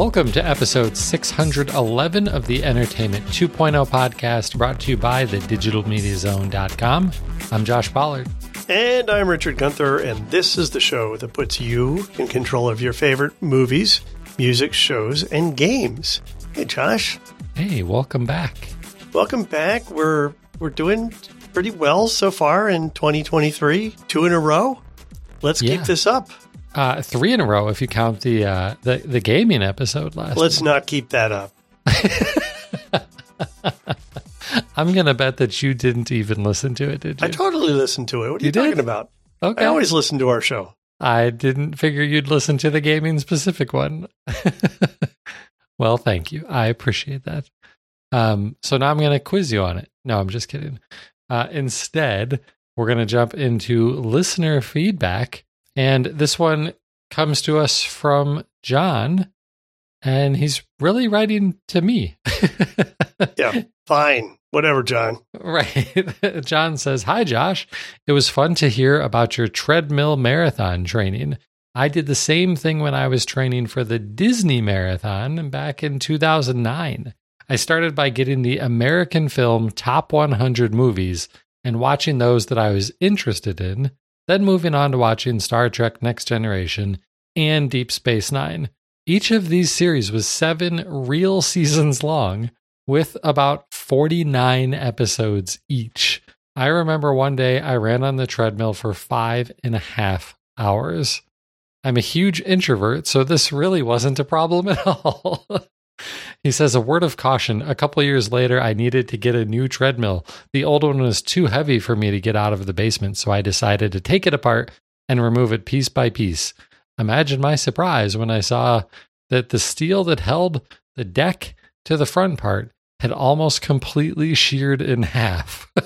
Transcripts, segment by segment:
Welcome to episode 611 of the Entertainment 2.0 podcast brought to you by the digitalmediazone.com. I'm Josh Pollard. And I'm Richard Gunther, and this is the show that puts you in control of your favorite movies, music, shows, and games. Hey, Josh. Hey, welcome back. Welcome back. We're we're doing pretty well so far in 2023, two in a row. Let's Yeah. keep this up. Uh, three in a row if you count the uh, the, the gaming episode last Let's not keep that up. I'm going to bet that you didn't even listen to it, did you? I totally listened to it. What are you, You talking about? okay. I always listen to our show. I didn't figure you'd listen to the gaming specific one. well, thank you. I appreciate that. Um, so now I'm going to quiz you on it. No, I'm just kidding. Uh, instead, we're going to jump into listener feedback. And this one comes to us from John, and he's really writing to me. Yeah, fine. Whatever, John. Right. John says, Hi, Josh. It was fun to hear about your treadmill marathon training. I did the same thing when I was training for the Disney Marathon back in 2009. I started by getting the American film Top 100 movies and watching those that I was interested in, then moving on to watching Star Trek Next Generation and Deep Space Nine. Each of these series was seven real seasons long with about 49 episodes each. I remember one day I ran on the treadmill for five and a half hours. I'm a huge introvert, so this really wasn't a problem at all. He says, a word of caution. A couple years later, I needed to get a new treadmill. The old one was too heavy for me to get out of the basement, so I decided to take it apart and remove it piece by piece. Imagine my surprise when I saw that the steel that held the deck to the front part had almost completely sheared in half.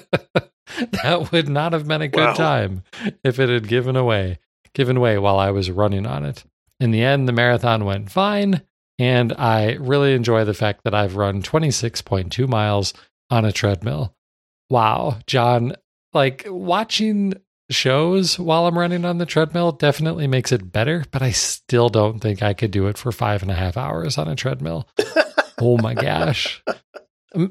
that would not have been a good Wow. time if it had given away, given way while I was running on it. In the end, the marathon went fine, and I really enjoy the fact that I've run 26.2 miles on a treadmill. Wow, John, like watching shows while I'm running on the treadmill definitely makes it better, but I still don't think I could do it for five and a half hours on a treadmill. oh my gosh.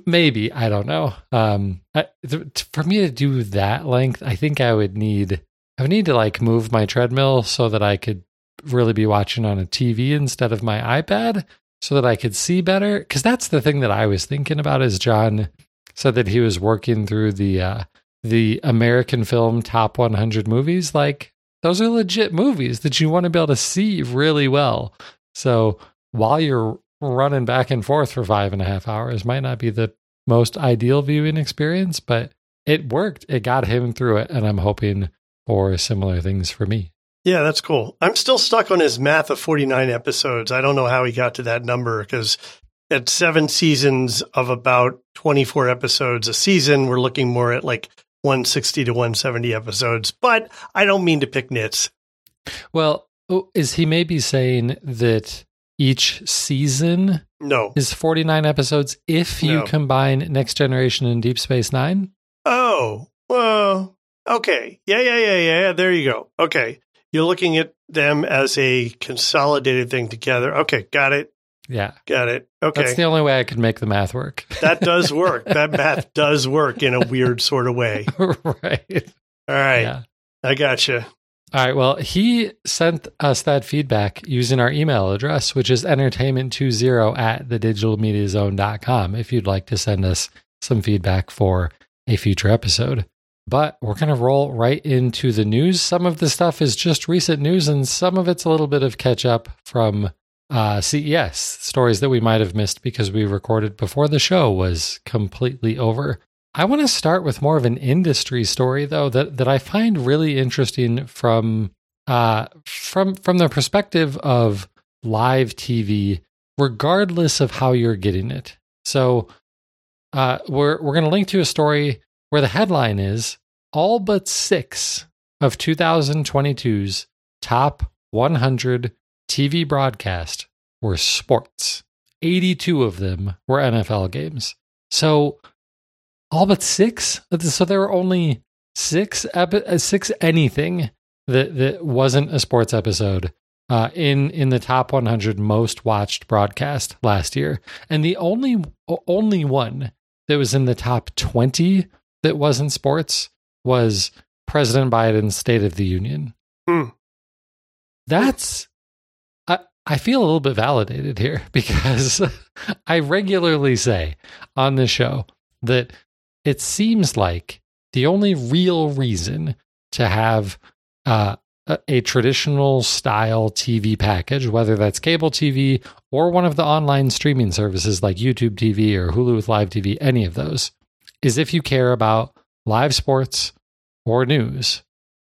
Maybe, I don't know. Um, I, th- for me to do that length, I think I would need, I would need to like move my treadmill so that I could really be watching on a TV instead of my iPad so that I could see better. Cause that's the thing that I was thinking about is John said that he was working through the, uh, the American film top 100 movies, like those are legit movies that you want to be able to see really well. So while you're running back and forth for five and a half hours, might not be the most ideal viewing experience, but it worked. It got him through it. And I'm hoping for similar things for me. Yeah, that's cool. I'm still stuck on his math of 49 episodes. I don't know how he got to that number because at seven seasons of about 24 episodes a season, we're looking more at like 160 to 170 episodes. But I don't mean to pick nits. Well, oh, is he maybe saying that each season No. is 49 episodes if you No. combine Next Generation and Deep Space Nine? Oh, well, okay. Yeah, yeah, yeah, yeah. yeah. There you go. Okay. You're looking at them as a consolidated thing together. Okay. Got it. Yeah. Got it. Okay. That's the only way I could make the math work. that does work. that math does work in a weird sort of way. right. All right. Yeah. I gotcha. All right. Well, he sent us that feedback using our email address, which is entertainment20 at thedigitalmediazone.com if you'd like to send us some feedback for a future episode. But we're going to roll right into the news. Some of the stuff is just recent news, and some of it's a little bit of catch up from uh, CES stories that we might have missed because we recorded before the show was completely over. I want to start with more of an industry story though that that I find really interesting from uh from from the perspective of live TV regardless of how you're getting it. So uh we're we're going to link to a story where the headline is all but 6 of 2022's top 100 TV broadcast were sports. 82 of them were NFL games. So all but six. So there were only six epi- uh, six anything that that wasn't a sports episode uh, in in the top 100 most watched broadcast last year, and the only only one that was in the top 20 that wasn't sports was President Biden's State of the Union. Hmm. That's I I feel a little bit validated here because I regularly say on this show that it seems like the only real reason to have uh, a, a traditional style TV package, whether that's cable TV or one of the online streaming services like YouTube TV or Hulu with Live TV, any of those, is if you care about live sports or news.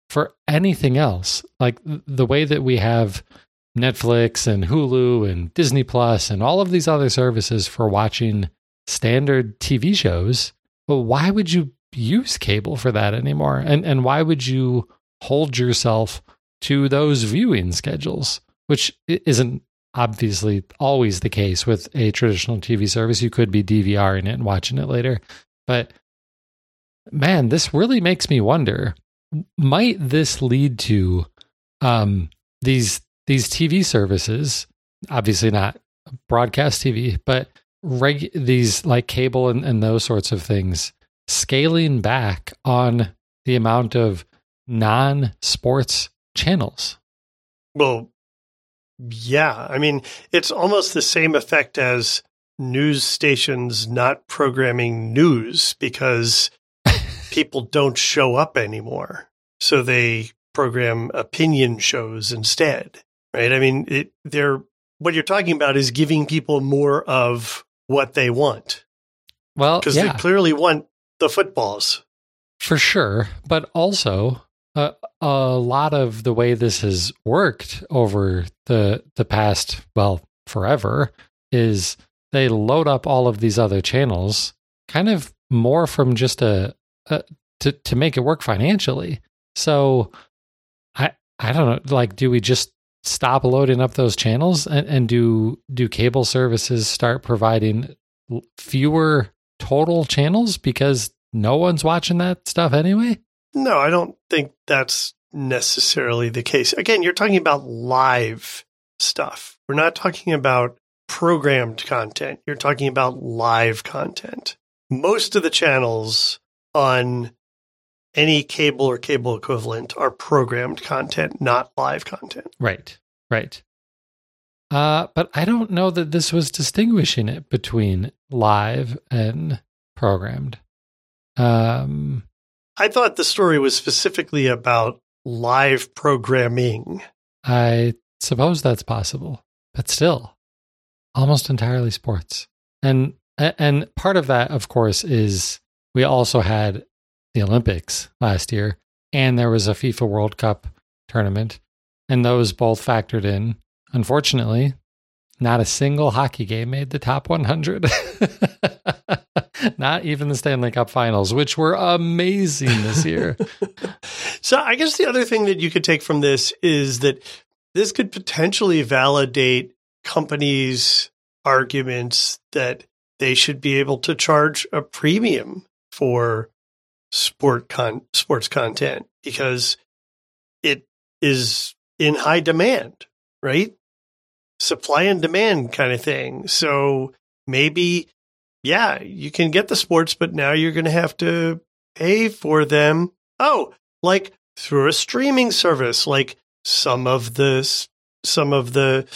For anything else, like the way that we have Netflix and Hulu and Disney Plus and all of these other services for watching standard TV shows, well, why would you use cable for that anymore? And and why would you hold yourself to those viewing schedules, which isn't obviously always the case with a traditional TV service. You could be DVRing it and watching it later. But man, this really makes me wonder might this lead to um, these these TV services, obviously not broadcast TV, but reg- these like cable and, and those sorts of things scaling back on the amount of non sports channels. Well, yeah. I mean, it's almost the same effect as news stations not programming news because people don't show up anymore. So they program opinion shows instead, right? I mean, it, they're, what you're talking about is giving people more of what they want. Well, because yeah. they clearly want the footballs. For sure. But also, uh, a lot of the way this has worked over the the past, well, forever, is they load up all of these other channels kind of more from just a, a to to make it work financially. So I I don't know, like do we just stop loading up those channels and, and do do cable services start providing fewer total channels because no one's watching that stuff anyway? No, I don't think that's necessarily the case. Again, you're talking about live stuff. We're not talking about programmed content. You're talking about live content. Most of the channels on any cable or cable equivalent are programmed content, not live content. Right. Right. Uh, but I don't know that this was distinguishing it between live and programmed. Um, I thought the story was specifically about live programming. I suppose that's possible, but still, almost entirely sports. And and part of that, of course, is we also had the Olympics last year, and there was a FIFA World Cup tournament, and those both factored in. Unfortunately, not a single hockey game made the top 100. Not even the Stanley Cup finals, which were amazing this year. so, I guess the other thing that you could take from this is that this could potentially validate companies' arguments that they should be able to charge a premium for sport con- sports content because it is in high demand, right? Supply and demand kind of thing. So maybe, yeah, you can get the sports, but now you're going to have to pay for them. Oh, like through a streaming service, like some of the some of the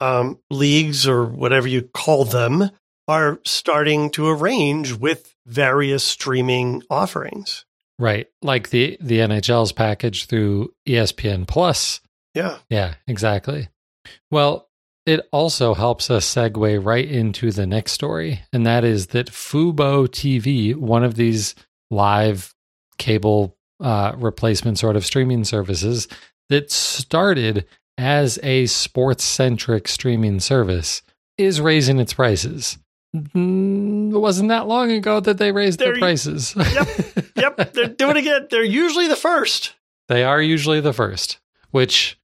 um, leagues or whatever you call them are starting to arrange with various streaming offerings. Right, like the the NHL's package through ESPN Plus. Yeah, yeah, exactly. Well, it also helps us segue right into the next story, and that is that Fubo TV, one of these live cable uh, replacement sort of streaming services that started as a sports centric streaming service, is raising its prices. Mm, it wasn't that long ago that they raised They're, their prices. yep, yep, they're doing it again. They're usually the first. They are usually the first, which,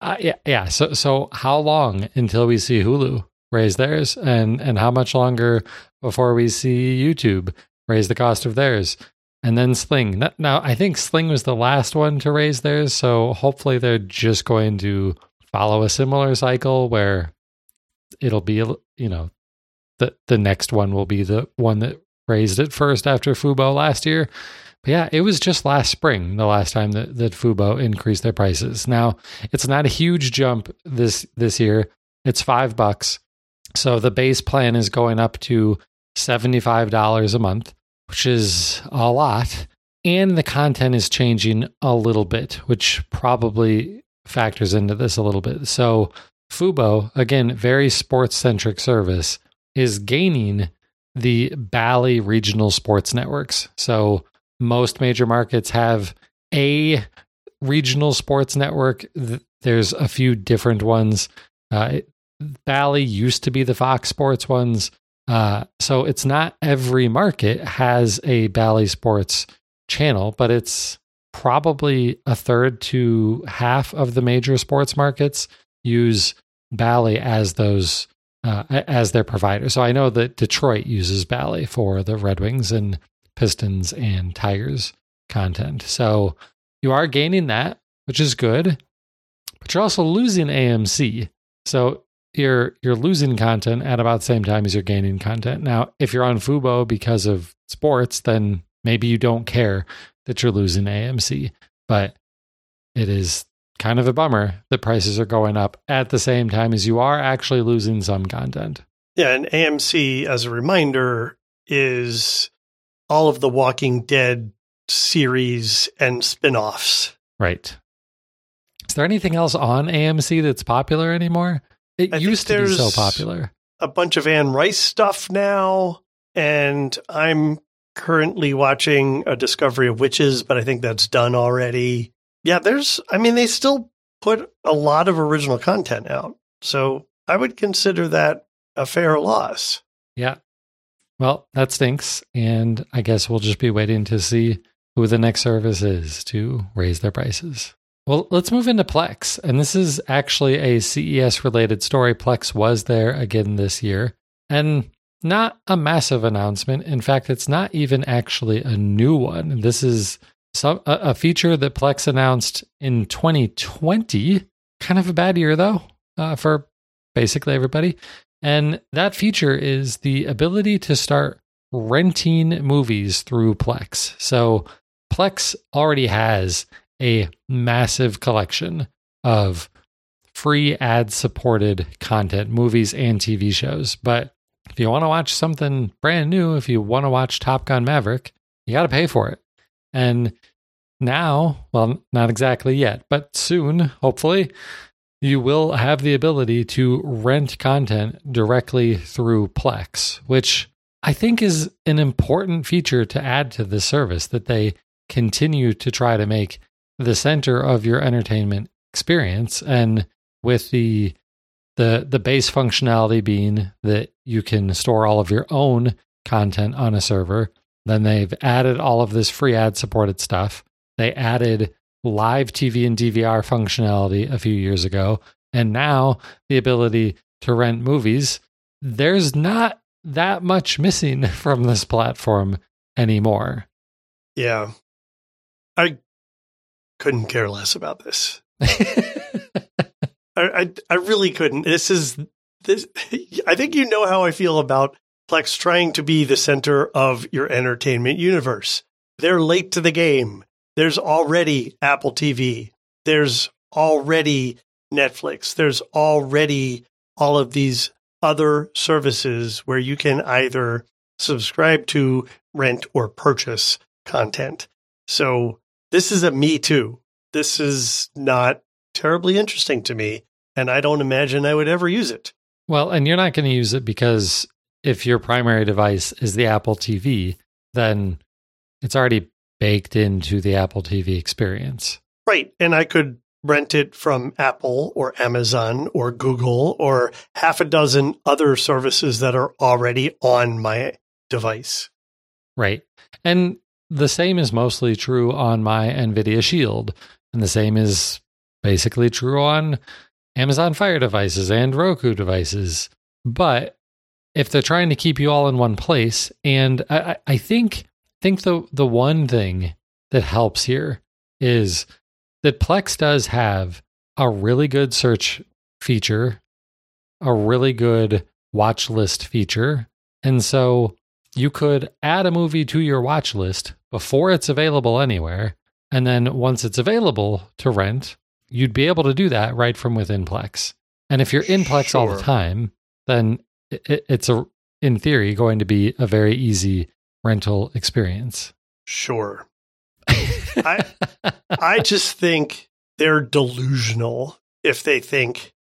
uh, yeah, yeah. So, so how long until we see Hulu raise theirs, and and how much longer before we see YouTube raise the cost of theirs, and then Sling. Now, I think Sling was the last one to raise theirs, so hopefully they're just going to follow a similar cycle where it'll be you know the the next one will be the one that raised it first after Fubo last year. But yeah, it was just last spring the last time that, that Fubo increased their prices. Now it's not a huge jump this this year. It's five bucks. So the base plan is going up to $75 a month, which is a lot. And the content is changing a little bit, which probably factors into this a little bit. So Fubo, again, very sports centric service, is gaining the Bally regional sports networks. So most major markets have a regional sports network. There's a few different ones. Uh, Bally used to be the Fox Sports ones. Uh, so it's not every market has a Bally Sports channel, but it's probably a third to half of the major sports markets use Bally as those uh, as their provider. So I know that Detroit uses Bally for the Red Wings and Pistons and Tigers content. So you are gaining that, which is good, but you're also losing AMC. So you're you're losing content at about the same time as you're gaining content. Now, if you're on Fubo because of sports, then maybe you don't care that you're losing AMC, but it is kind of a bummer that prices are going up at the same time as you are actually losing some content. Yeah, and AMC, as a reminder, is all of the Walking Dead series and spin offs. Right. Is there anything else on AMC that's popular anymore? It I used to be so popular. A bunch of Anne Rice stuff now, and I'm currently watching a Discovery of Witches, but I think that's done already. Yeah, there's, I mean, they still put a lot of original content out. So I would consider that a fair loss. Yeah. Well, that stinks. And I guess we'll just be waiting to see who the next service is to raise their prices. Well, let's move into Plex. And this is actually a CES related story. Plex was there again this year. And not a massive announcement. In fact, it's not even actually a new one. This is some a, a feature that Plex announced in 2020. Kind of a bad year though uh, for basically everybody. And that feature is the ability to start renting movies through Plex. So Plex already has a massive collection of free ad supported content, movies and TV shows. But if you want to watch something brand new, if you want to watch Top Gun Maverick, you got to pay for it. And now, well, not exactly yet, but soon, hopefully, you will have the ability to rent content directly through Plex, which I think is an important feature to add to the service that they continue to try to make the center of your entertainment experience. And with the the the base functionality being that you can store all of your own content on a server. Then they've added all of this free ad supported stuff. They added live TV and DVR functionality a few years ago, and now the ability to rent movies. There's not that much missing from this platform anymore. Yeah. I couldn't care less about this. I, I, I really couldn't. This is this. I think you know how I feel about Plex trying to be the center of your entertainment universe. They're late to the game. There's already Apple TV. There's already Netflix. There's already all of these other services where you can either subscribe to, rent, or purchase content. So this is a me too. This is not terribly interesting to me and I don't imagine I would ever use it. Well, and you're not going to use it because if your primary device is the Apple TV, then it's already baked into the Apple TV experience. Right. And I could rent it from Apple or Amazon or Google or half a dozen other services that are already on my device. Right. And the same is mostly true on my NVIDIA Shield. And the same is basically true on Amazon Fire devices and Roku devices. But if they're trying to keep you all in one place, and I, I think think the the one thing that helps here is that Plex does have a really good search feature, a really good watch list feature. And so you could add a movie to your watch list before it's available anywhere. And then once it's available to rent, you'd be able to do that right from within Plex. And if you're in Plex sure. all the time, then it, it's a in theory going to be a very easy rental experience. Sure. I I just think they're delusional if they think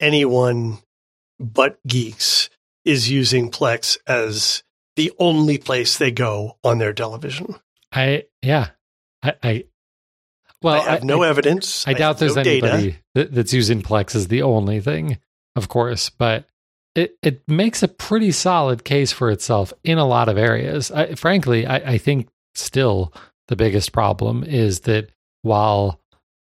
anyone but geeks is using Plex as the only place they go on their television. I yeah. I, I well, I have I, no I, evidence. I, doubt there's no anybody that, that's using Plex as the only thing, of course, but it it makes a pretty solid case for itself in a lot of areas. I, frankly, I, I think still the biggest problem is that while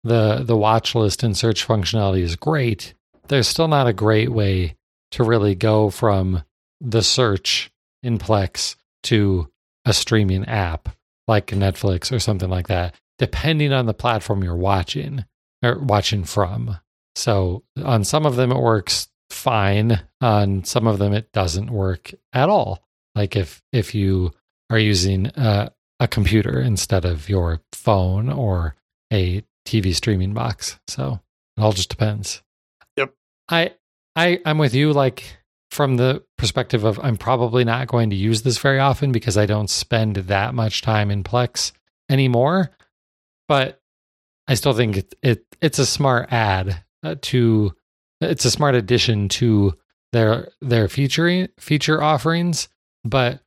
the the watch list and search functionality is great, there's still not a great way to really go from the search in Plex to a streaming app like Netflix or something like that, depending on the platform you're watching or watching from. So on some of them it works fine. On some of them, it doesn't work at all. Like if if you are using a, a computer instead of your phone or a TV streaming box. So it all just depends. Yep. I I I'm with you. Like from the perspective of I'm probably not going to use this very often because I don't spend that much time in Plex anymore. But I still think it, it it's a smart ad uh, to it's a smart addition to their their feature feature offerings. But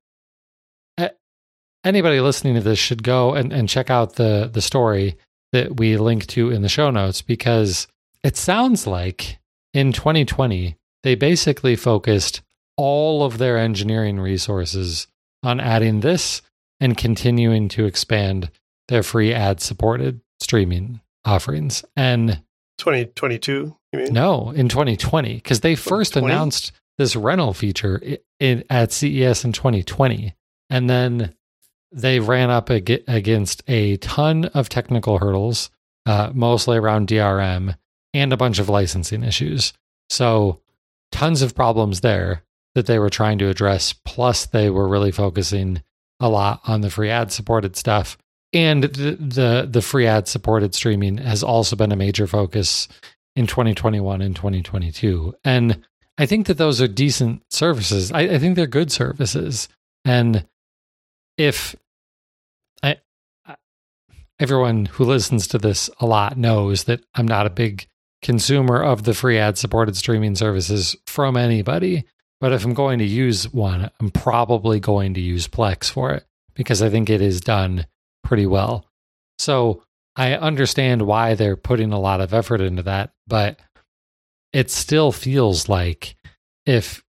anybody listening to this should go and, and check out the the story that we link to in the show notes because it sounds like in 2020 they basically focused all of their engineering resources on adding this and continuing to expand their free ad supported streaming offerings. And 2022, you mean? No, in 2020, because they first announced this rental feature in, in, at CES in 2020. And then they ran up ag- against a ton of technical hurdles, uh, mostly around DRM and a bunch of licensing issues. So, tons of problems there that they were trying to address. Plus, they were really focusing a lot on the free ad supported stuff. And the, the, the free ad supported streaming has also been a major focus in 2021 and 2022 and i think that those are decent services. I, I think they're good services. And if I, everyone who listens to this a lot knows that i'm not a big consumer of the free ad supported streaming services from anybody but if i'm going to use one i'm probably going to use plex for it because i think it is done pretty well. So I understand why they're putting a lot of effort into that, but it still feels like if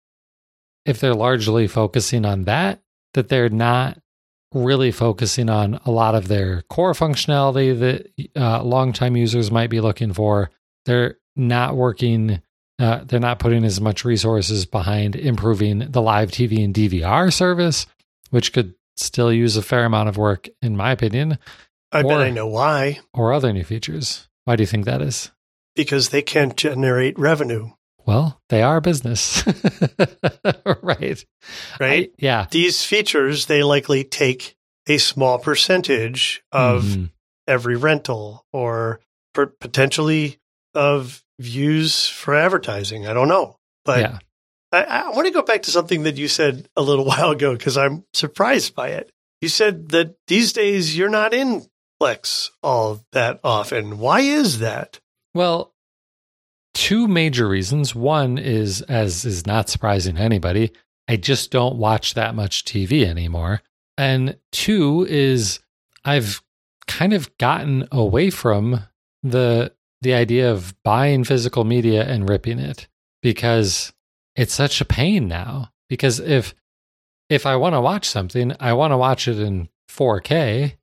if they're largely focusing on that, that they're not really focusing on a lot of their core functionality that uh, longtime users might be looking for. They're not working. Uh, they're not putting as much resources behind improving the live TV and DVR service, which could still use a fair amount of work, in my opinion. I or, bet I know why. Or other new features. Why do you think that is? Because they can't generate revenue. Well, they are a business. right. Right. I, yeah. These features, they likely take a small percentage of mm. every rental or potentially of views for advertising. I don't know. But yeah. I, I want to go back to something that you said a little while ago because I'm surprised by it. You said that these days you're not in Plex all that often. Why is that? Well, two major reasons. One is, as is not surprising to anybody, I just don't watch that much TV anymore. And two is I've kind of gotten away from the the idea of buying physical media and ripping it because it's such a pain now because if if I want to watch something, I want to watch it in 4K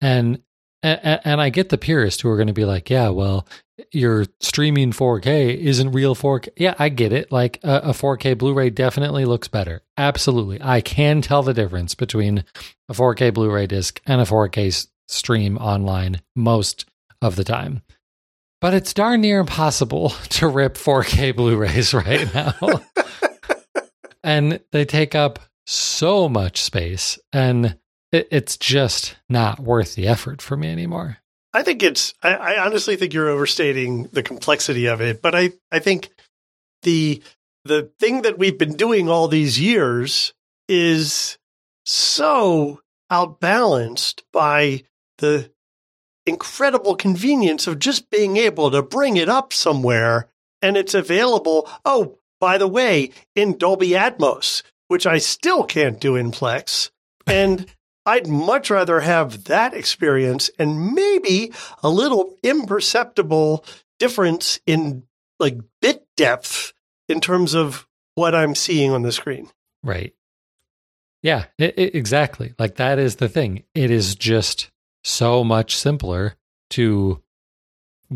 and and, and I get the purists who are going to be like, yeah, well, your streaming 4K isn't real 4K. Yeah, I get it. Like a, a 4K Blu-ray definitely looks better. Absolutely. I can tell the difference between a 4K Blu-ray disc and a 4K stream online most of the time. But it's darn near impossible to rip 4K Blu rays right now. and they take up so much space, and it, it's just not worth the effort for me anymore. I think it's, I, I honestly think you're overstating the complexity of it, but I, I think the, the thing that we've been doing all these years is so outbalanced by the incredible convenience of just being able to bring it up somewhere and it's available. Oh, by the way, in Dolby Atmos, which I still can't do in Plex. And I'd much rather have that experience and maybe a little imperceptible difference in like bit depth in terms of what I'm seeing on the screen. Right. Yeah, it, it, exactly. Like that is the thing. It is just so much simpler to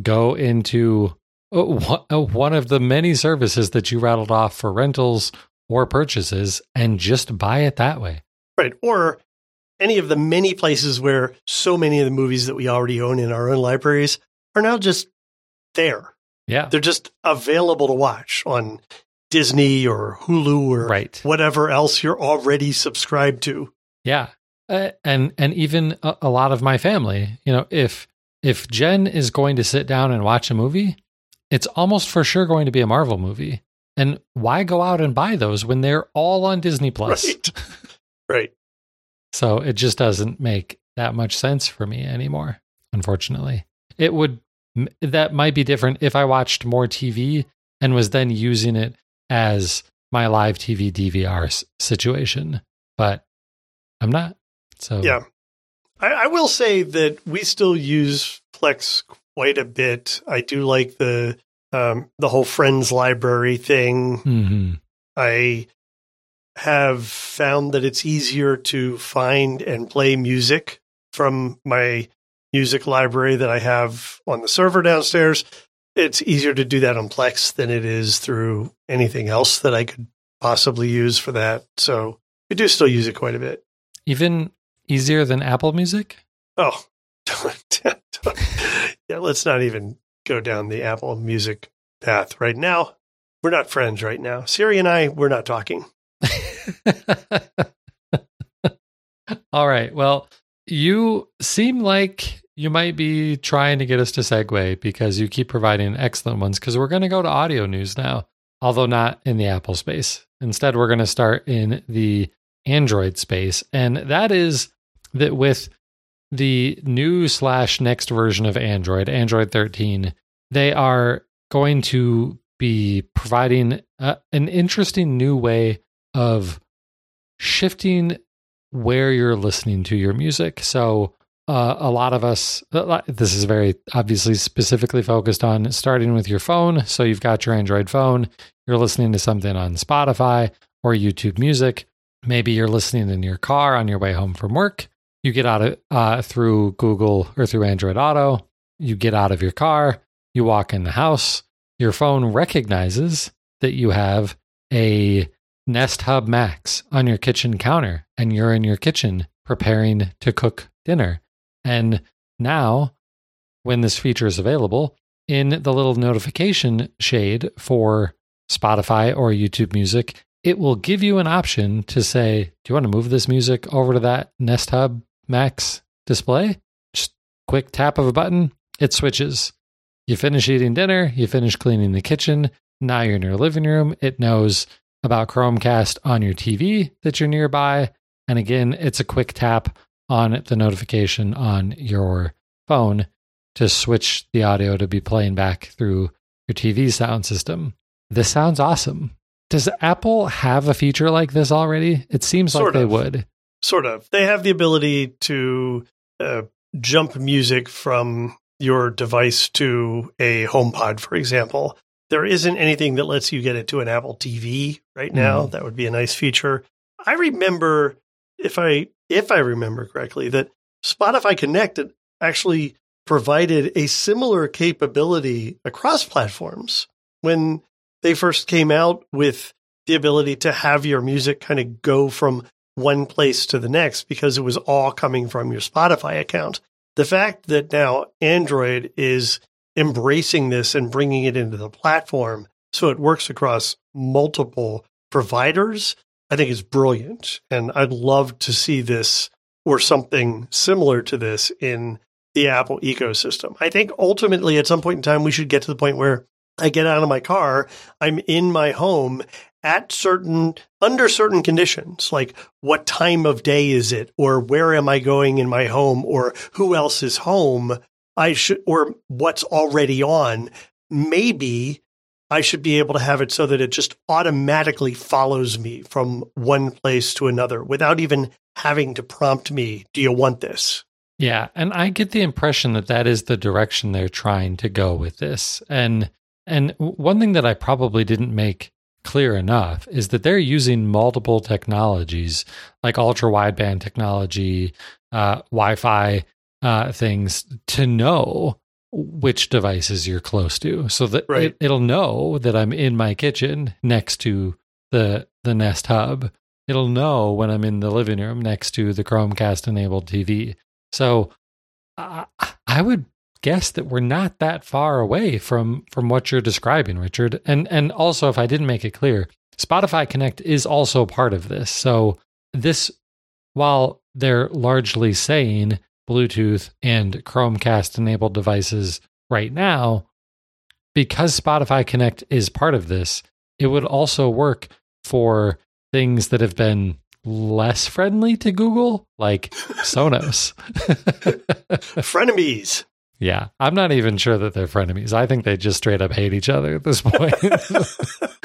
go into one of the many services that you rattled off for rentals or purchases and just buy it that way. Right. Or any of the many places where so many of the movies that we already own in our own libraries are now just there. Yeah. They're just available to watch on Disney or Hulu or right. whatever else you're already subscribed to. Yeah. Uh, and and even a, a lot of my family, you know, if if Jen is going to sit down and watch a movie, it's almost for sure going to be a Marvel movie. And why go out and buy those when they're all on Disney Plus? Right. right. So it just doesn't make that much sense for me anymore, unfortunately. It would that might be different if I watched more TV and was then using it as my live TV DVR situation, but I'm not. So yeah, I, I, will say that we still use Plex quite a bit. I do like the um, the whole Friends library thing. Mm-hmm. I have found that it's easier to find and play music from my music library that I have on the server downstairs. It's easier to do that on Plex than it is through anything else that I could possibly use for that. So we do still use it quite a bit. Even easier than Apple Music? Oh, yeah, let's not even go down the Apple Music path right now. We're not friends right now. Siri and I, we're not talking. All right. Well, you seem like you might be trying to get us to segue because you keep providing excellent ones because we're going to go to audio news now, although not in the Apple space. Instead, we're going to start in the Android space. And that is that with the new slash next version of Android, Android 13, they are going to be providing a, an interesting new way of shifting where you're listening to your music. So, uh, a lot of us, this is very obviously specifically focused on starting with your phone. So, you've got your Android phone, you're listening to something on Spotify or YouTube Music. Maybe you're listening in your car on your way home from work. You get out of uh, through Google or through Android Auto. You get out of your car. You walk in the house. Your phone recognizes that you have a Nest Hub Max on your kitchen counter, and you're in your kitchen preparing to cook dinner. And now, when this feature is available, in the little notification shade for Spotify or YouTube Music, it will give you an option to say, Do you want to move this music over to that Nest Hub Max display? Just quick tap of a button, it switches. You finish eating dinner, you finish cleaning the kitchen. Now you're in your living room. It knows about Chromecast on your TV that you're nearby. And again, it's a quick tap on the notification on your phone to switch the audio to be playing back through your TV sound system. This sounds awesome. Does Apple have a feature like this already? It seems sort like of. they would. Sort of. They have the ability to uh, jump music from your device to a HomePod, for example. There isn't anything that lets you get it to an Apple TV right now. Mm. That would be a nice feature. I remember, if I if I remember correctly, that Spotify Connected actually provided a similar capability across platforms when they first came out with the ability to have your music kind of go from one place to the next because it was all coming from your Spotify account. The fact that now Android is embracing this and bringing it into the platform so it works across multiple providers, I think is brilliant. And I'd love to see this or something similar to this in the Apple ecosystem. I think ultimately at some point in time, we should get to the point where I get out of my car, I'm in my home at certain, under certain conditions, like what time of day is it, or where am I going in my home, or who else is home, I should, or what's already on. Maybe I should be able to have it so that it just automatically follows me from one place to another without even having to prompt me, do you want this? Yeah. And I get the impression that that is the direction they're trying to go with this. And, and one thing that I probably didn't make clear enough is that they're using multiple technologies like ultra wideband technology, uh, Wi Fi uh, things to know which devices you're close to so that right. it, will know that I'm in my kitchen next to the the Nest Hub. It'll know when I'm in the living room next to the Chromecast enabled TV. So uh, I would guess that we're not that far away from from what you're describing, Richard. And and also if I didn't make it clear, Spotify Connect is also part of this. So this while they're largely saying Bluetooth and Chromecast enabled devices right now, because Spotify Connect is part of this, it would also work for things that have been less friendly to Google, like Sonos. Frenemies. Yeah, I'm not even sure that they're frenemies. I think they just straight up hate each other at this point.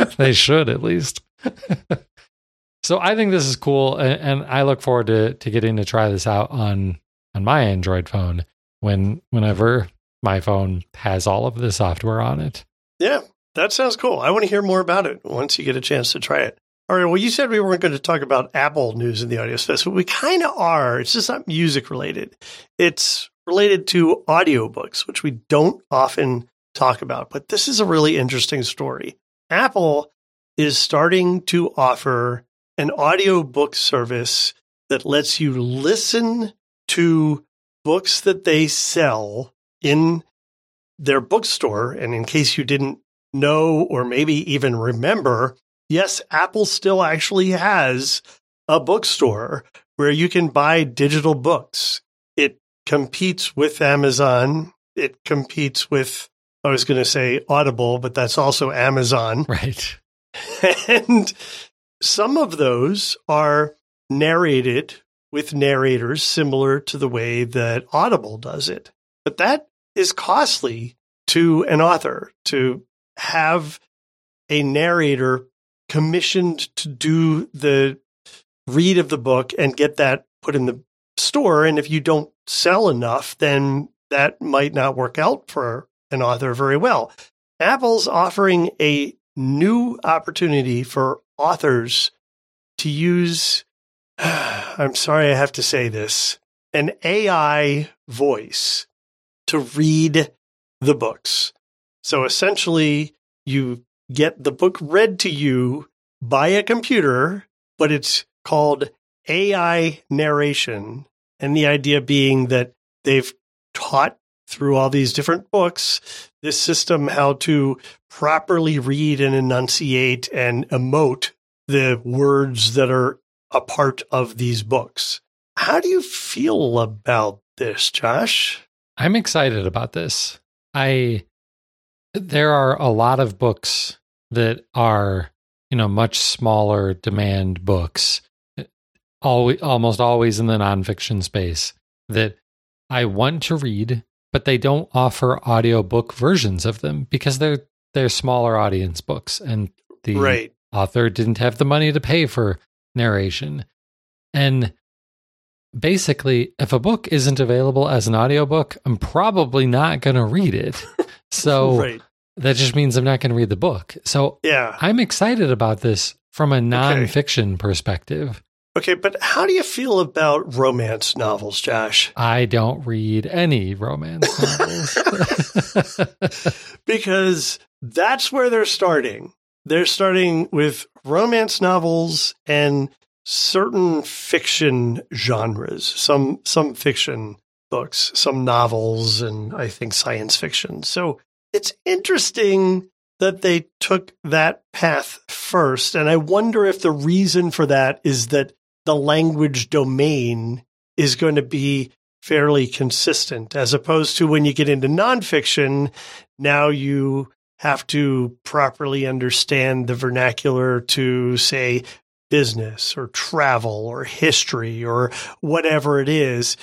they should at least. so I think this is cool, and, and, I look forward to to getting to try this out on on my Android phone when whenever my phone has all of the software on it. Yeah, that sounds cool. I want to hear more about it once you get a chance to try it. All right. Well, you said we weren't going to talk about Apple news in the audio space, but we kind of are. It's just not music related. It's related to audiobooks, which we don't often talk about. But this is a really interesting story. Apple is starting to offer an audiobook service that lets you listen to books that they sell in their bookstore. And in case you didn't know or maybe even remember, yes, Apple still actually has a bookstore where you can buy digital books. Competes with Amazon. It competes with, I was going to say Audible, but that's also Amazon. Right. And some of those are narrated with narrators similar to the way that Audible does it. But that is costly to an author to have a narrator commissioned to do the read of the book and get that put in the store. And if you don't sell enough, then that might not work out for an author very well. Apple's offering a new opportunity for authors to use I'm sorry I have to say this, an AI voice to read the books. So essentially, you get the book read to you by a computer, but it's called AI narration. And the idea being that they've taught through all these different books this system how to properly read and enunciate and emote the words that are a part of these books. How do you feel about this, Josh? I'm excited about this. I there are a lot of books that are, you know, much smaller demand books, always, almost always in the nonfiction space that I want to read, but they don't offer audiobook versions of them because they're they're smaller audience books and the right. author didn't have the money to pay for narration. And basically, if a book isn't available as an audiobook, I'm probably not going to read it. So right. that just means I'm not going to read the book. So yeah. I'm excited about this from a nonfiction okay. perspective. Okay, but how do you feel about romance novels, Josh? I don't read any romance novels. because that's where they're starting they're starting with romance novels and certain fiction genres, some some fiction books, some novels, and I think science fiction. So it's interesting that they took that path first. And I wonder if the reason for that is that the language domain is going to be fairly consistent, as opposed to when you get into nonfiction, now you have to properly understand the vernacular to say business or travel or history or whatever it is,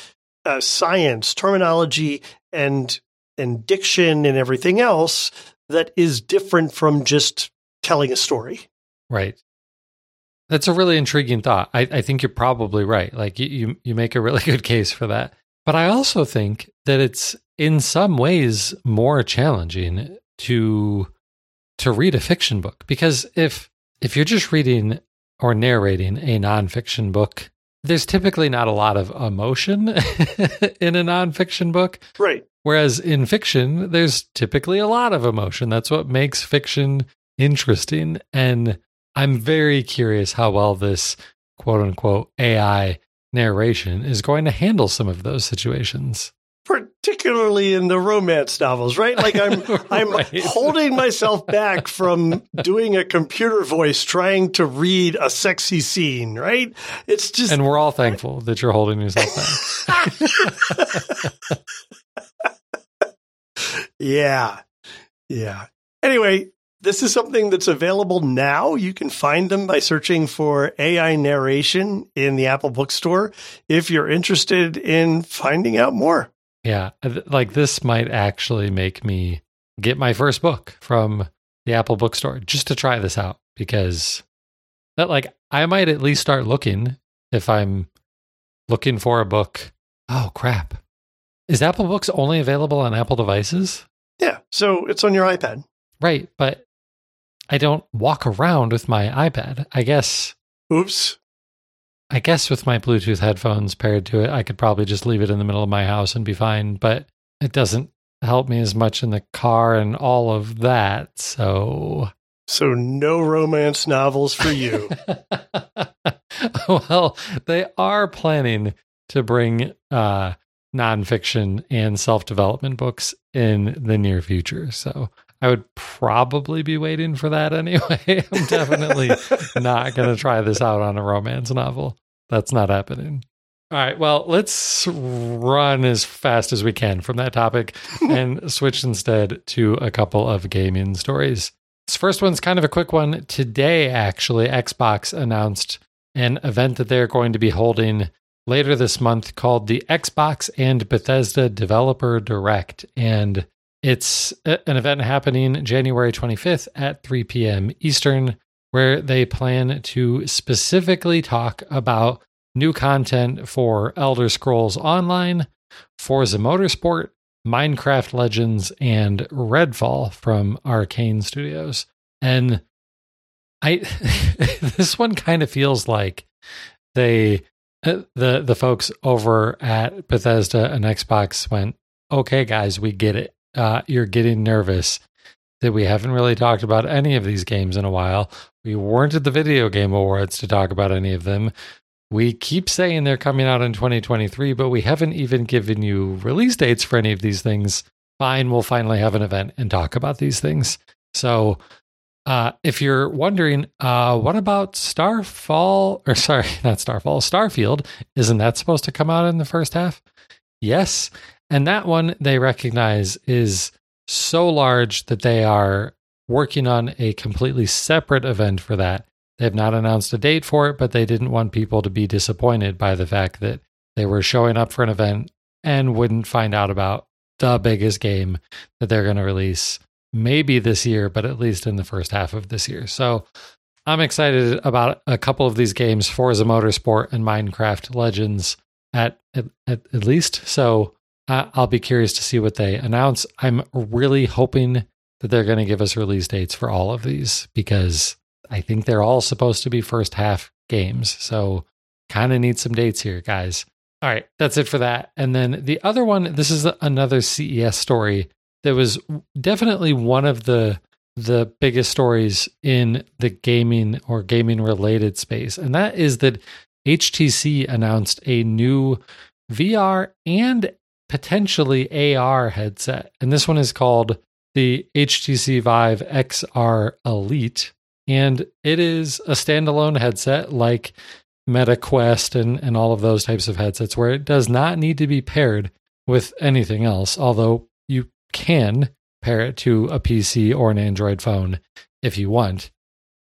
uh, science, terminology, and and diction and everything else that is different from just telling a story. Right. That's a really intriguing thought. I, I think you're probably right. Like you, you, you make a really good case for that. But I also think that it's in some ways more challenging to to read a fiction book because if if you're just reading or narrating a nonfiction book, there's typically not a lot of emotion in a nonfiction book. Right. Whereas in fiction, there's typically a lot of emotion. That's what makes fiction interesting. And I'm very curious how well this quote unquote AI narration is going to handle some of those situations particularly in the romance novels, right? Like I'm I'm holding myself back from doing a computer voice trying to read a sexy scene, right? It's just And we're all thankful that you're holding yourself back. yeah. Yeah. Anyway, this is something that's available now. You can find them by searching for AI narration in the Apple Bookstore if you're interested in finding out more. Yeah, like this might actually make me get my first book from the Apple bookstore just to try this out because that like I might at least start looking if I'm looking for a book. Oh crap. Is Apple Books only available on Apple devices? Yeah, so it's on your iPad. Right, but I don't walk around with my iPad. I guess Oops. I guess with my Bluetooth headphones paired to it, I could probably just leave it in the middle of my house and be fine, but it doesn't help me as much in the car and all of that. So so no romance novels for you. well, they are planning to bring uh nonfiction and self-development books in the near future. So I would probably be waiting for that anyway. I'm definitely not going to try this out on a romance novel. That's not happening. All right. Well, let's run as fast as we can from that topic and switch instead to a couple of gaming stories. This first one's kind of a quick one. Today, actually, Xbox announced an event that they're going to be holding later this month called the Xbox and Bethesda Developer Direct. And it's an event happening January 25th at 3 p.m. Eastern where they plan to specifically talk about new content for Elder Scrolls Online, Forza Motorsport, Minecraft Legends, and Redfall from Arkane Studios. And I this one kind of feels like they uh, the the folks over at Bethesda and Xbox went, "Okay, guys, we get it. Uh, you're getting nervous that we haven't really talked about any of these games in a while. We weren't at the Video Game Awards to talk about any of them. We keep saying they're coming out in 2023, but we haven't even given you release dates for any of these things. Fine, we'll finally have an event and talk about these things. So, uh, if you're wondering, uh, what about Starfall? Or sorry, not Starfall, Starfield? Isn't that supposed to come out in the first half? Yes. And that one they recognize is so large that they are working on a completely separate event for that. They have not announced a date for it, but they didn't want people to be disappointed by the fact that they were showing up for an event and wouldn't find out about the biggest game that they're going to release maybe this year, but at least in the first half of this year. So I'm excited about a couple of these games, Forza Motorsport and Minecraft Legends at at, at least. So uh, I'll be curious to see what they announce. I'm really hoping that they're going to give us release dates for all of these because I think they're all supposed to be first half games. So kind of need some dates here, guys. All right, that's it for that. And then the other one, this is another CES story that was definitely one of the the biggest stories in the gaming or gaming related space. And that is that HTC announced a new VR and potentially AR headset. And this one is called the HTC Vive XR Elite. And it is a standalone headset like MetaQuest and, and all of those types of headsets where it does not need to be paired with anything else, although you can pair it to a PC or an Android phone if you want.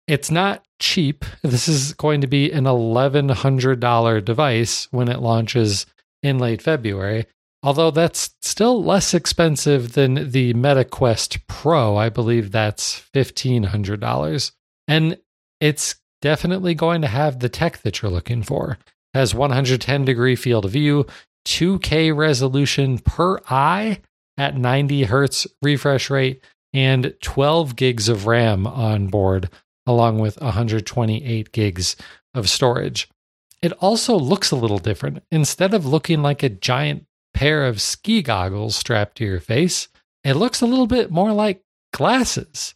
It's not cheap. This is going to be an $1,100 device when it launches in late February, although that's still less expensive than the MetaQuest Pro. I believe that's $1,500. And it's definitely going to have the tech that you're looking for. It has 110 degree field of view, 2K resolution per eye at 90 hertz refresh rate, and 12 gigs of RAM on board, along with 128 gigs of storage. It also looks a little different. Instead of looking like a giant pair of ski goggles strapped to your face, it looks a little bit more like glasses.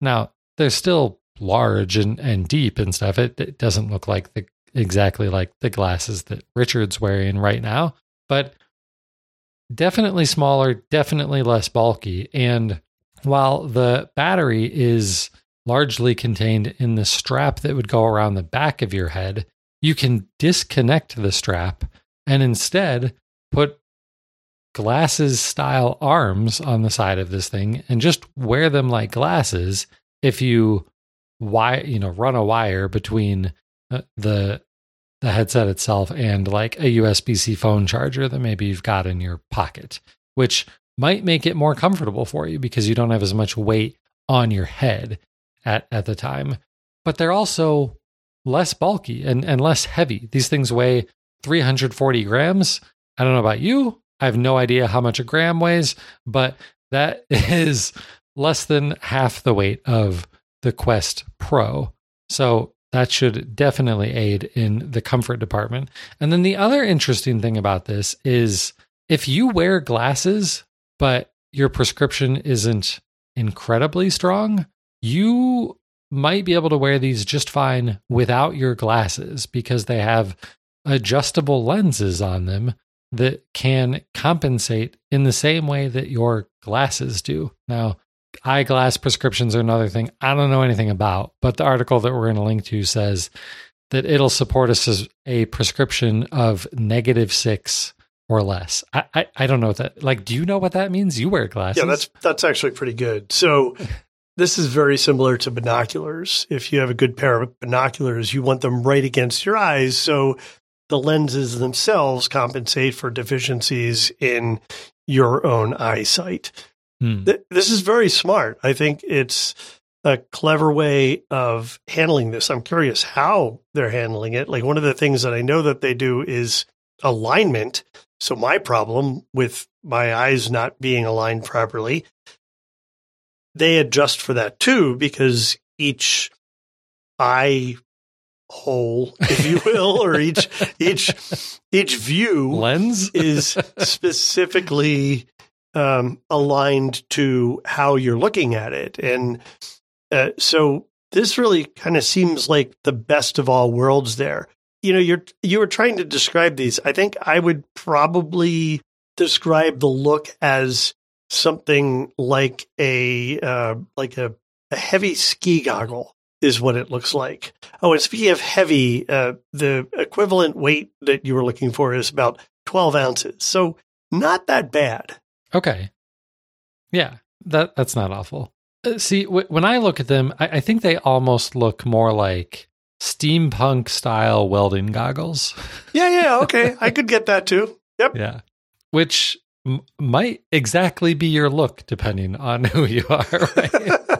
Now, they're still large and, and deep and stuff. It, it doesn't look like the exactly like the glasses that Richard's wearing right now, but definitely smaller, definitely less bulky. And while the battery is largely contained in the strap that would go around the back of your head, you can disconnect the strap and instead put glasses style arms on the side of this thing and just wear them like glasses if you wire, you know, run a wire between uh, the the headset itself and like a USB-C phone charger that maybe you've got in your pocket, which might make it more comfortable for you because you don't have as much weight on your head at at the time. But they're also less bulky and, and less heavy. These things weigh 340 grams. I don't know about you. I have no idea how much a gram weighs, but that is less than half the weight of the Quest Pro. So that should definitely aid in the comfort department. And then the other interesting thing about this is if you wear glasses, but your prescription isn't incredibly strong, you might be able to wear these just fine without your glasses because they have adjustable lenses on them that can compensate in the same way that your glasses do. Now, eyeglass prescriptions are another thing I don't know anything about, but the article that we're going to link to says that it'll support us as a prescription of negative six or less. I, I, I don't know what that like. Do you know what that means? You wear glasses. Yeah, that's that's actually pretty good. So this is very similar to binoculars. If you have a good pair of binoculars, you want them right against your eyes, so the lenses themselves compensate for deficiencies in your own eyesight. Hmm. Th- this is very smart. I think it's a clever way of handling this. I'm curious how they're handling it. Like one of the things that I know that they do is alignment. So my problem with my eyes not being aligned properly, they adjust for that too because each eye hole, if you will, or each each each view lens is specifically um, aligned to how you're looking at it. And uh, so this really kind of seems like the best of all worlds there. You know, you're you were trying to describe these. I think I would probably describe the look as something like a uh, like a, a heavy ski goggle is what it looks like. Oh, and speaking of heavy, uh, the equivalent weight that you were looking for is about 12 ounces. So not that bad. Okay. Yeah, that that's not awful. Uh, see, w- when I look at them, I, I think they almost look more like steampunk style welding goggles. Yeah, yeah, okay. I could get that too. Yep. Yeah. Which m- might exactly be your look depending on who you are. Right?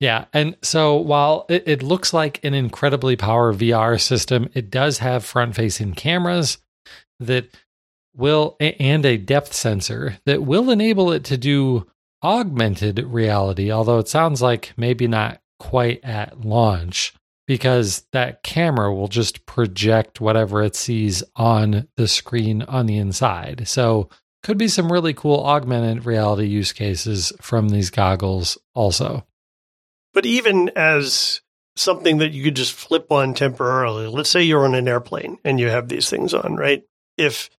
yeah. And so while it, it, looks like an incredibly power VR system, it does have front facing cameras that will and a depth sensor that will enable it to do augmented reality, although it sounds like maybe not quite at launch because that camera will just project whatever it sees on the screen on the inside. So, could be some really cool augmented reality use cases from these goggles also. But even as something that you could just flip on temporarily, let's say you're on an airplane and you have these things on, right? If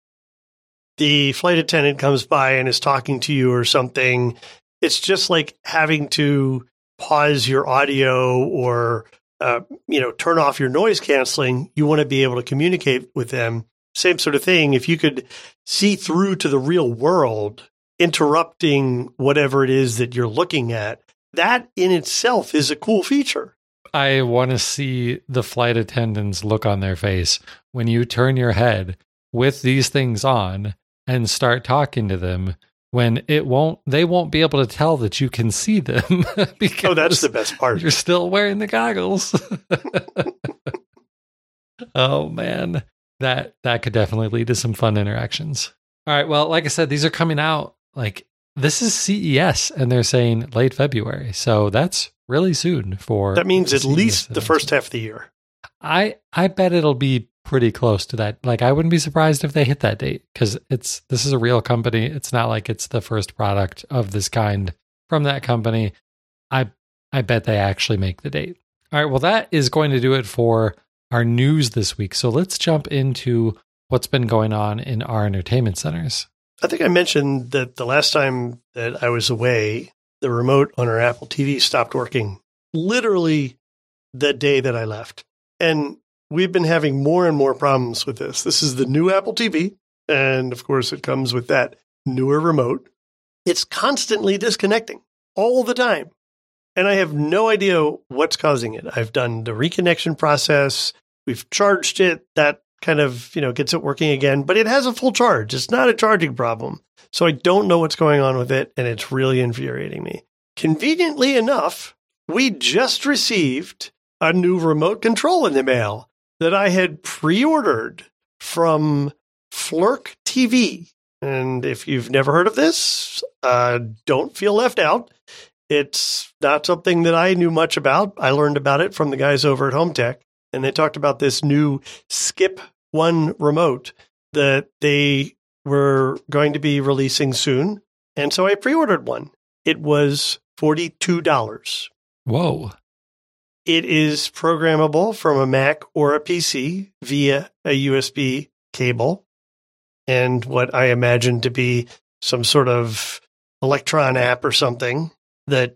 the flight attendant comes by and is talking to you or something, it's just like having to pause your audio or uh, you know turn off your noise canceling. You want to be able to communicate with them. Same sort of thing. If you could see through to the real world, interrupting whatever it is that you're looking at, that in itself is a cool feature. I want to see the flight attendants look on their face when you turn your head with these things on and start talking to them when it won't they won't be able to tell that you can see them because oh that's the best part. you're still wearing the goggles. Oh man. That that could definitely lead to some fun interactions. All right well like i said these are coming out like this is ces and they're saying late february so that's really soon for that means at CES least the first half of the year i i bet it'll be pretty close to that. Like I wouldn't be surprised if they hit that date because it's this is a real company. It's not like it's the first product of this kind from that company. I I bet they actually make the date. All right, well that is going to do it for our news this week. So let's jump into what's been going on in our entertainment centers. I think I mentioned that the last time that I was away, the remote on our Apple TV stopped working literally the day that I left. And we've been having more and more problems with this. This is the new Apple TV. And of course, it comes with that newer remote. It's constantly disconnecting all the time. And I have no idea what's causing it. I've done the reconnection process. We've charged it. That kind of, you know, gets it working again, but it has a full charge. It's not a charging problem. So I don't know what's going on with it. And it's really infuriating me. Conveniently enough, we just received a new remote control in the mail that I had pre ordered from Flirc TV. And if you've never heard of this, uh, don't feel left out. It's not something that I knew much about. I learned about it from the guys over at Home Tech, and they talked about this new Skip One remote that they were going to be releasing soon. And so I pre ordered one. It was $42. Whoa. It is programmable from a Mac or a PC via a USB cable and what I imagine to be some sort of Electron app or something that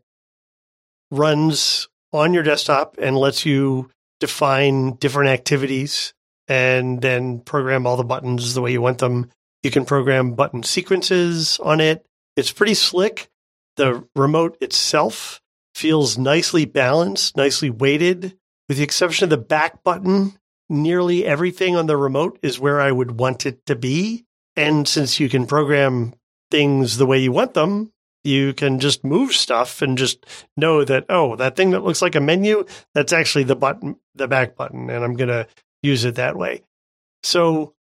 runs on your desktop and lets you define different activities and then program all the buttons the way you want them. You can program button sequences on it. It's pretty slick. The remote itself feels nicely balanced, nicely weighted. With the exception of the back button, nearly everything on the remote is where I would want it to be. And since you can program things the way you want them, you can just move stuff and just know that, oh, that thing that looks like a menu, that's actually the button, the back button, and I'm going to use it that way. So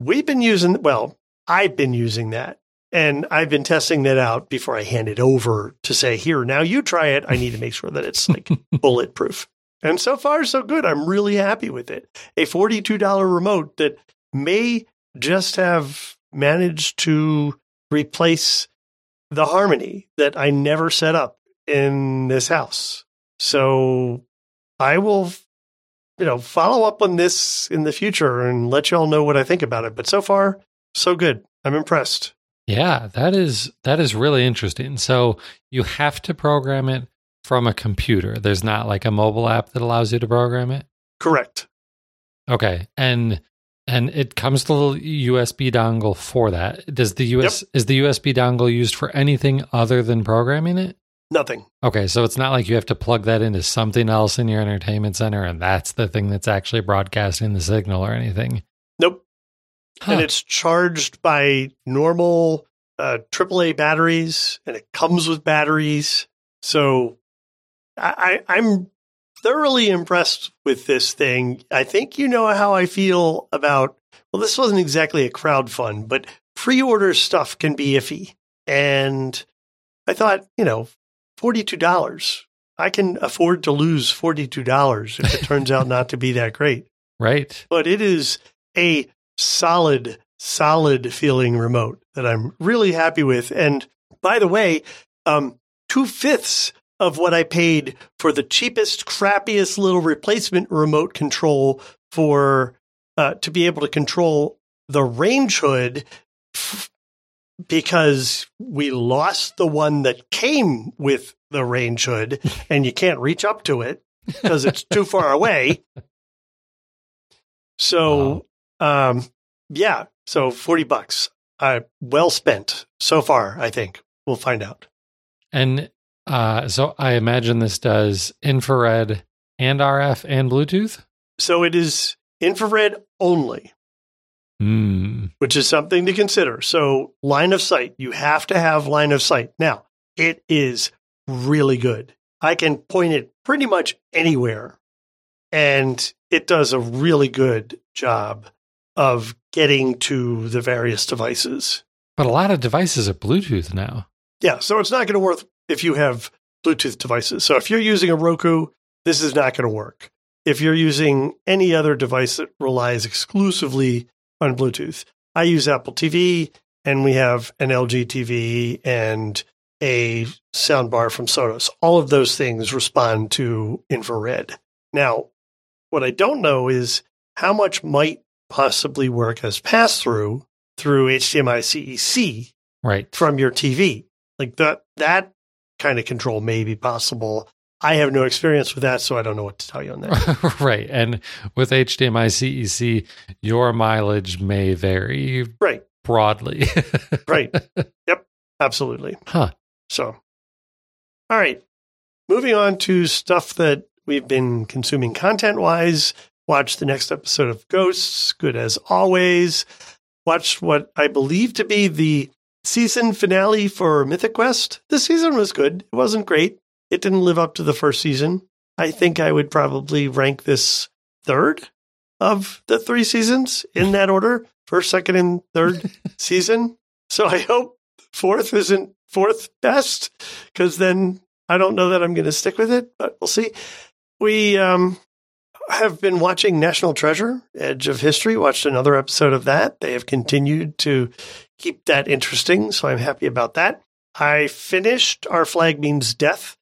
we've been using, well, I've been using that and I've been testing that out before I hand it over to say, here, now you try it. I need to make sure that it's like bulletproof. And so far, so good. I'm really happy with it. A $42 remote that may just have managed to replace the harmony that I never set up in this house. So I will, you know, follow up on this in the future and let you all know what I think about it. But so far, so good. I'm impressed. Yeah, that is that is really interesting. So you have to program it from a computer. There's not like a mobile app that allows you to program it. Correct. Okay, and and it comes with a little USB dongle for that. Does the US yep. is the USB dongle used for anything other than programming it? Nothing. Okay, so it's not like you have to plug that into something else in your entertainment center and that's the thing that's actually broadcasting the signal or anything. Nope huh. and it's charged by normal uh, AAA batteries, and it comes with batteries. So I, I, I'm thoroughly impressed with this thing. I think you know how I feel about. Well, this wasn't exactly a crowd fund, but pre-order stuff can be iffy. And I thought, you know, forty-two dollars. I can afford to lose forty-two dollars if it turns out not to be that great. Right. But it is a solid, solid feeling remote that I'm really happy with. And by the way, um, two fifths of what I paid for the cheapest, crappiest little replacement remote control for uh, to be able to control the range hood f- because we lost the one that came with the range hood and you can't reach up to it because it's too far away. So, um, yeah, so 40 bucks. Uh, well spent so far, I think. We'll find out. And uh, so I imagine this does infrared and RF and Bluetooth. So it is infrared only, Hmm. which is something to consider. So line of sight, you have to have line of sight. Now, it is really good. I can point it pretty much anywhere and it does a really good job of getting to the various devices. But a lot of devices are Bluetooth now. Yeah, so it's not going to work if you have Bluetooth devices. So if you're using a Roku, this is not going to work. If you're using any other device that relies exclusively on Bluetooth, I use Apple TV and we have an LG TV and a soundbar from Sonos. All of those things respond to infrared. Now, what I don't know is how much might possibly work as pass through through HDMI CEC Right. from your TV. Like that that kind of control may be possible. I have no experience with that, so I don't know what to tell you on that. right. And with HDMI CEC, your mileage may vary right, broadly. right. Yep, absolutely. huh. So, all right. Moving on to stuff that we've been consuming content wise. Watch the next episode of Ghosts, good as always. Watched what I believe to be the season finale for Mythic Quest. This season was good. It wasn't great. It didn't live up to the first season. I think I would probably rank this third of the three seasons in that order first, second, and third season. So I hope fourth isn't fourth best because then I don't know that I'm going to stick with it, but we'll see. We um, have been watching National Treasure, Edge of History, watched another episode of that. They have continued to keep that interesting, so I'm happy about that. I finished Our Flag Means Death,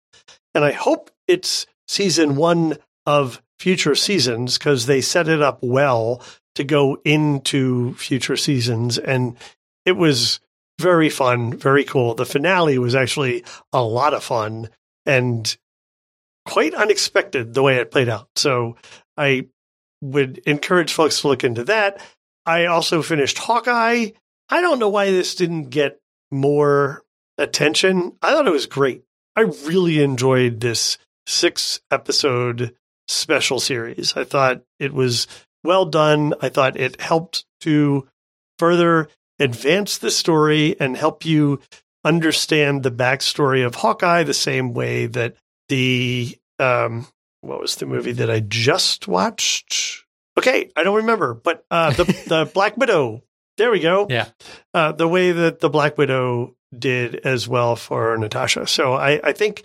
and I hope it's season one of future seasons because they set it up well to go into future seasons. And it was very fun, very cool. The finale was actually a lot of fun and quite unexpected the way it played out. So I would encourage folks to look into that. I also finished Hawkeye. I don't know why this didn't get more attention. I thought it was great. I really enjoyed this six episode special series. I thought it was well done. I thought it helped to further advance the story and help you understand the backstory of Hawkeye the same way that the um what was the movie that I just watched? Okay, I don't remember, but uh the the Black Widow. There we go. Yeah. Uh the way that the Black Widow did as well for Natasha. So I I think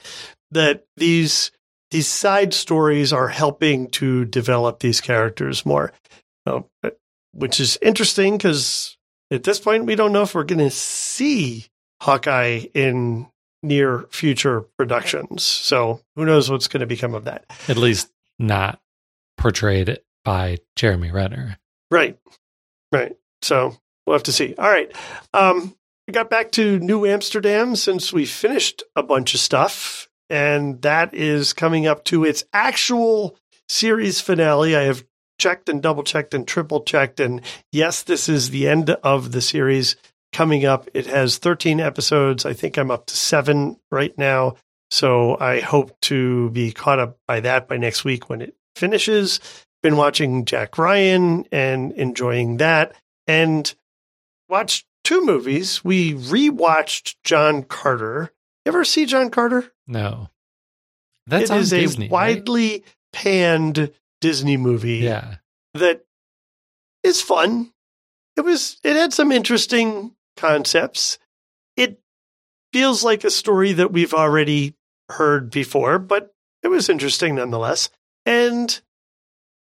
that these these side stories are helping to develop these characters more, uh, which is interesting because at this point we don't know if we're going to see Hawkeye in near future productions. So who knows what's going to become of that? At least not portrayed by Jeremy Renner. Right, right. So we'll have to see. All right. Um, we got back to New Amsterdam since we finished a bunch of stuff and that is coming up to its actual series finale. I have checked and double checked and triple checked, and yes, this is the end of the series coming up. It has 13 episodes. I think I'm up to seven right now. So I hope to be caught up by that by next week when it finishes. Been watching Jack Ryan and enjoying that, and watched two movies. We rewatched John Carter. You ever see John Carter? No. That's it on is Disney. a right? widely panned Disney movie Yeah. that is fun. It was it had some interesting concepts. It feels like a story that we've already heard before, but it was interesting nonetheless. And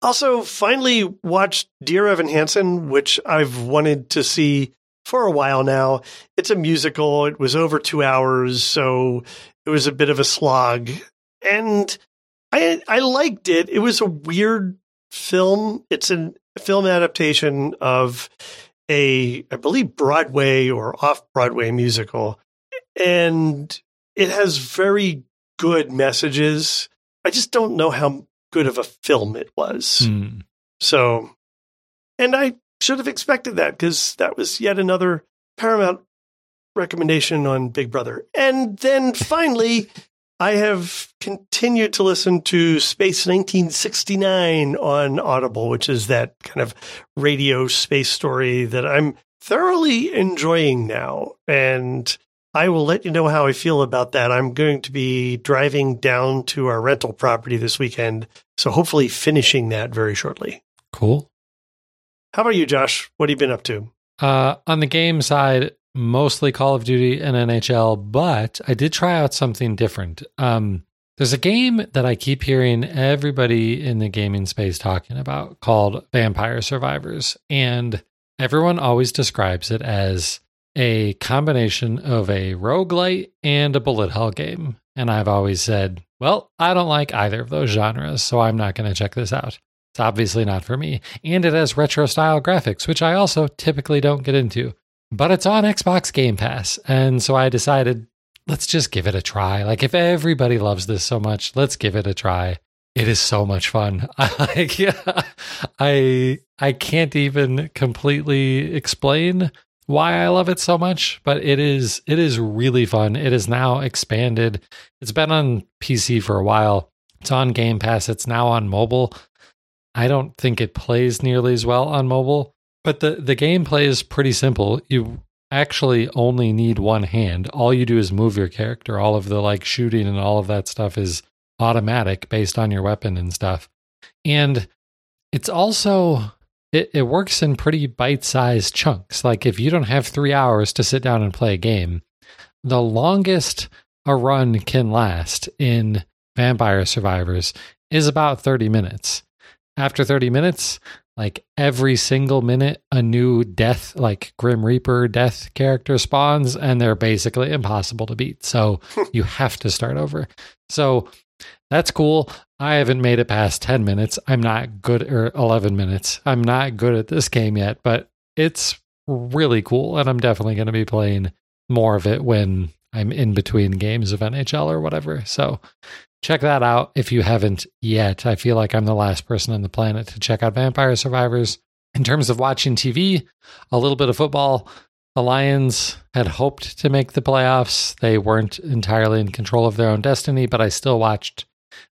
also finally watched Dear Evan Hansen, which I've wanted to see for a while now. It's a musical. It was over two hours, so it was a bit of a slog. And I I liked it. It was a weird film. It's a film adaptation of a, I believe, Broadway or off Broadway musical. And it has very good messages. I just don't know how good of a film it was. Hmm. So, and I should have expected that because that was yet another Paramount recommendation on Big Brother. And then finally, I have continued to listen to Space 1969 on Audible, which is that kind of radio space story that I'm thoroughly enjoying now. And I will let you know how I feel about that. I'm going to be driving down to our rental property this weekend. So hopefully finishing that very shortly. Cool. How about you, Josh? What have you been up to? Uh, on the game side, mostly Call of Duty and NHL, but I did try out something different. Um, there's a game that I keep hearing everybody in the gaming space talking about called Vampire Survivors. And everyone always describes it as a combination of a roguelite and a bullet hell game. And I've always said, well, I don't like either of those genres, so I'm not going to check this out. It's obviously not for me. And it has retro style graphics, which I also typically don't get into. But it's on Xbox Game Pass. And so I decided, let's just give it a try. Like, if everybody loves this so much, let's give it a try. It is so much fun. Like, I I can't even completely explain why I love it so much, but it is it is really fun. It is now expanded. It's been on PC for a while. It's on Game Pass. It's now on mobile. I don't think it plays nearly as well on mobile, but the the gameplay is pretty simple. You actually only need one hand. All you do is move your character. All of the like shooting and all of that stuff is automatic based on your weapon and stuff. And it's also it, it works in pretty bite-sized chunks. Like if you don't have 3 hours to sit down and play a game, the longest a run can last in Vampire Survivors is about 30 minutes after 30 minutes, like every single minute, a new death, like Grim Reaper death character spawns, and they're basically impossible to beat. So you have to start over. So that's cool. I haven't made it past 10 minutes. I'm not good, or 11 minutes. I'm not good at this game yet, but it's really cool. And I'm definitely going to be playing more of it when I'm in between games of NHL or whatever. So check that out if you haven't yet. I feel like I'm the last person on the planet to check out Vampire Survivors. In terms of watching TV, a little bit of football. The Lions had hoped to make the playoffs. They weren't entirely in control of their own destiny, but I still watched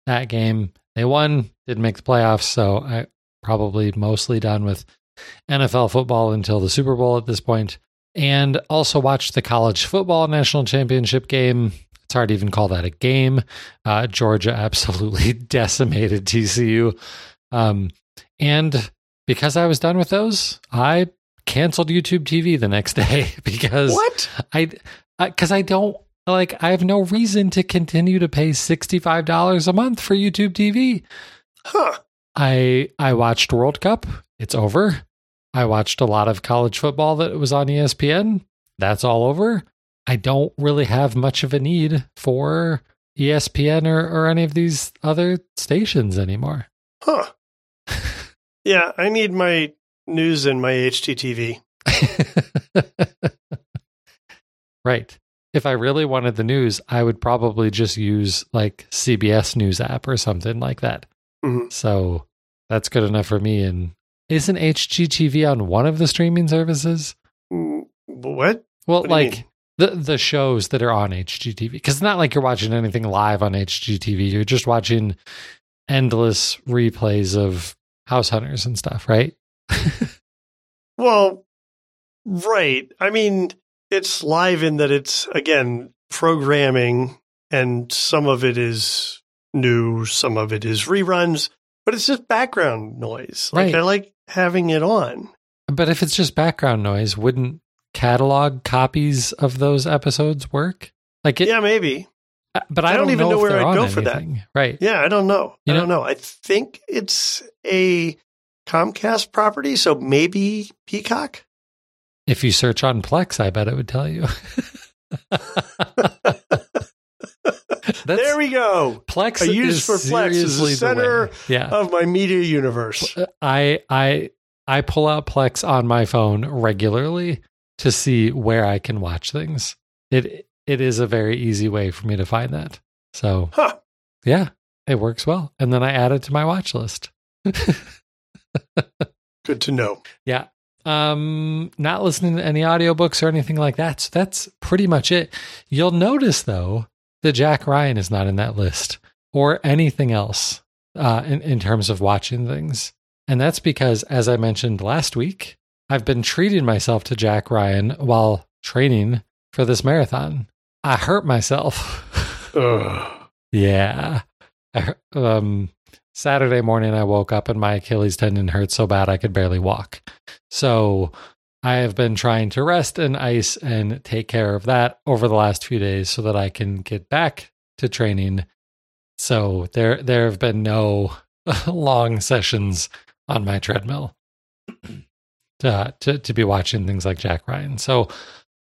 that game. They won, didn't make the playoffs, so I probably mostly done with NFL football until the Super Bowl at this point. And also watched the college football national championship game it's hard to even call that a game. Uh, Georgia absolutely decimated TCU. Um, and because I was done with those, I canceled YouTube TV the next day because What? I because I, don't like I have no reason to continue to pay sixty five dollars a month for YouTube TV. Huh. I I watched World Cup. It's over. I watched a lot of college football that was on ESPN. That's all over. I don't really have much of a need for ESPN or, or any of these other stations anymore. Huh. Yeah, I need my news and my HGTV. right. If I really wanted the news, I would probably just use like CBS News app or something like that. Mhm. So that's good enough for me. And isn't HGTV on one of the streaming services? Mm, What? Well, What like? The the shows that are on HGTV, because it's not like you're watching anything live on HGTV. You're just watching endless replays of House Hunters and stuff, right? Well, right. I mean, it's live in that it's, again, programming, and some of it is new, some of it is reruns, but it's just background noise. Like, Right. I like having it on. But if it's just background noise, wouldn't catalog copies of those episodes work? Like it, yeah, maybe. uh, but I, I don't don't, even know, know where I'd go for that. Right. Yeah, I don't know. You I know- don't know. I think it's a Comcast property, so maybe Peacock. If you search on Plex, I bet it would tell you. There we go. Plex a use is for Plex is the center way. Yeah. Of my media universe. I I I pull out Plex on my phone regularly to see where I can watch things. It it is a very easy way for me to find that. So Huh. yeah, it works well. And then I add it to my watch list. Good to know. Yeah. Um not listening to any audiobooks or anything like that. So that's pretty much it. You'll notice though that Jack Ryan is not in that list or anything else uh in, in terms of watching things. And that's because as I mentioned last week, I've been treating myself to Jack Ryan while training for this marathon. I hurt myself. Yeah. I, um, Saturday morning, I woke up and my Achilles tendon hurt so bad I could barely walk. So I have been trying to rest and ice and take care of that over the last few days so that I can get back to training. So there, there have been no long sessions on my treadmill to, to, to be watching things like Jack Ryan. So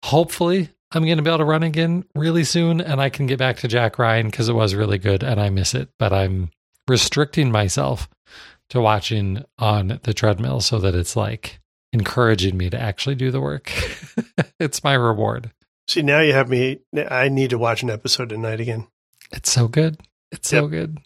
hopefully I'm going to be able to run again really soon and I can get back to Jack Ryan because it was really good and I miss it. But I'm restricting myself to watching on the treadmill so that it's like encouraging me to actually do the work. it's my reward. See, now you have me. I need to watch an episode tonight again. It's so good. It's so good.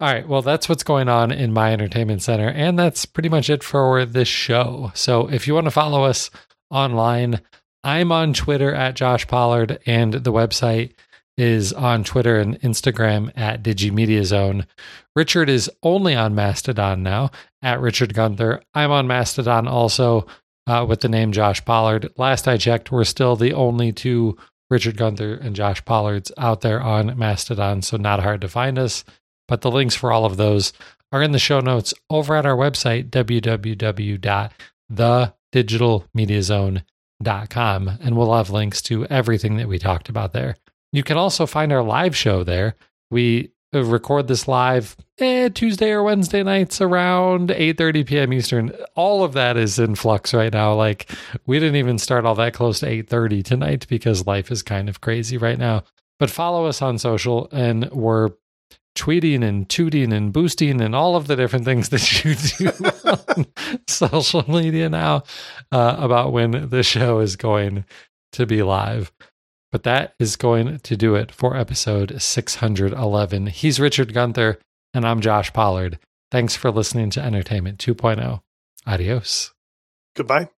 All right. Well, that's what's going on in my entertainment center. And that's pretty much it for this show. So if you want to follow us online, I'm on Twitter at Josh Pollard, and the website is on Twitter and Instagram at DigiMediaZone. Richard is only on Mastodon now at Richard Gunther. I'm on Mastodon also uh, with the name Josh Pollard. Last I checked, we're still the only two Richard Gunther and Josh Pollards out there on Mastodon, so not hard to find us. But the links for all of those are in the show notes over at our website, www.thedigitalmediazone.com. And we'll have links to everything that we talked about there. You can also find our live show there. We uh, record this live eh, Tuesday or Wednesday nights around 8:30 p.m. Eastern. All of that is in flux right now. Like we didn't even start all that close to 8:30 tonight because life is kind of crazy right now. But follow us on social and we're tweeting and tooting and boosting and all of the different things that you do on social media now uh, about when the show is going to be live. But that is going to do it for episode 611. He's Richard Gunther, and I'm Josh Pollard. Thanks for listening to Entertainment 2.0. Adios. Goodbye.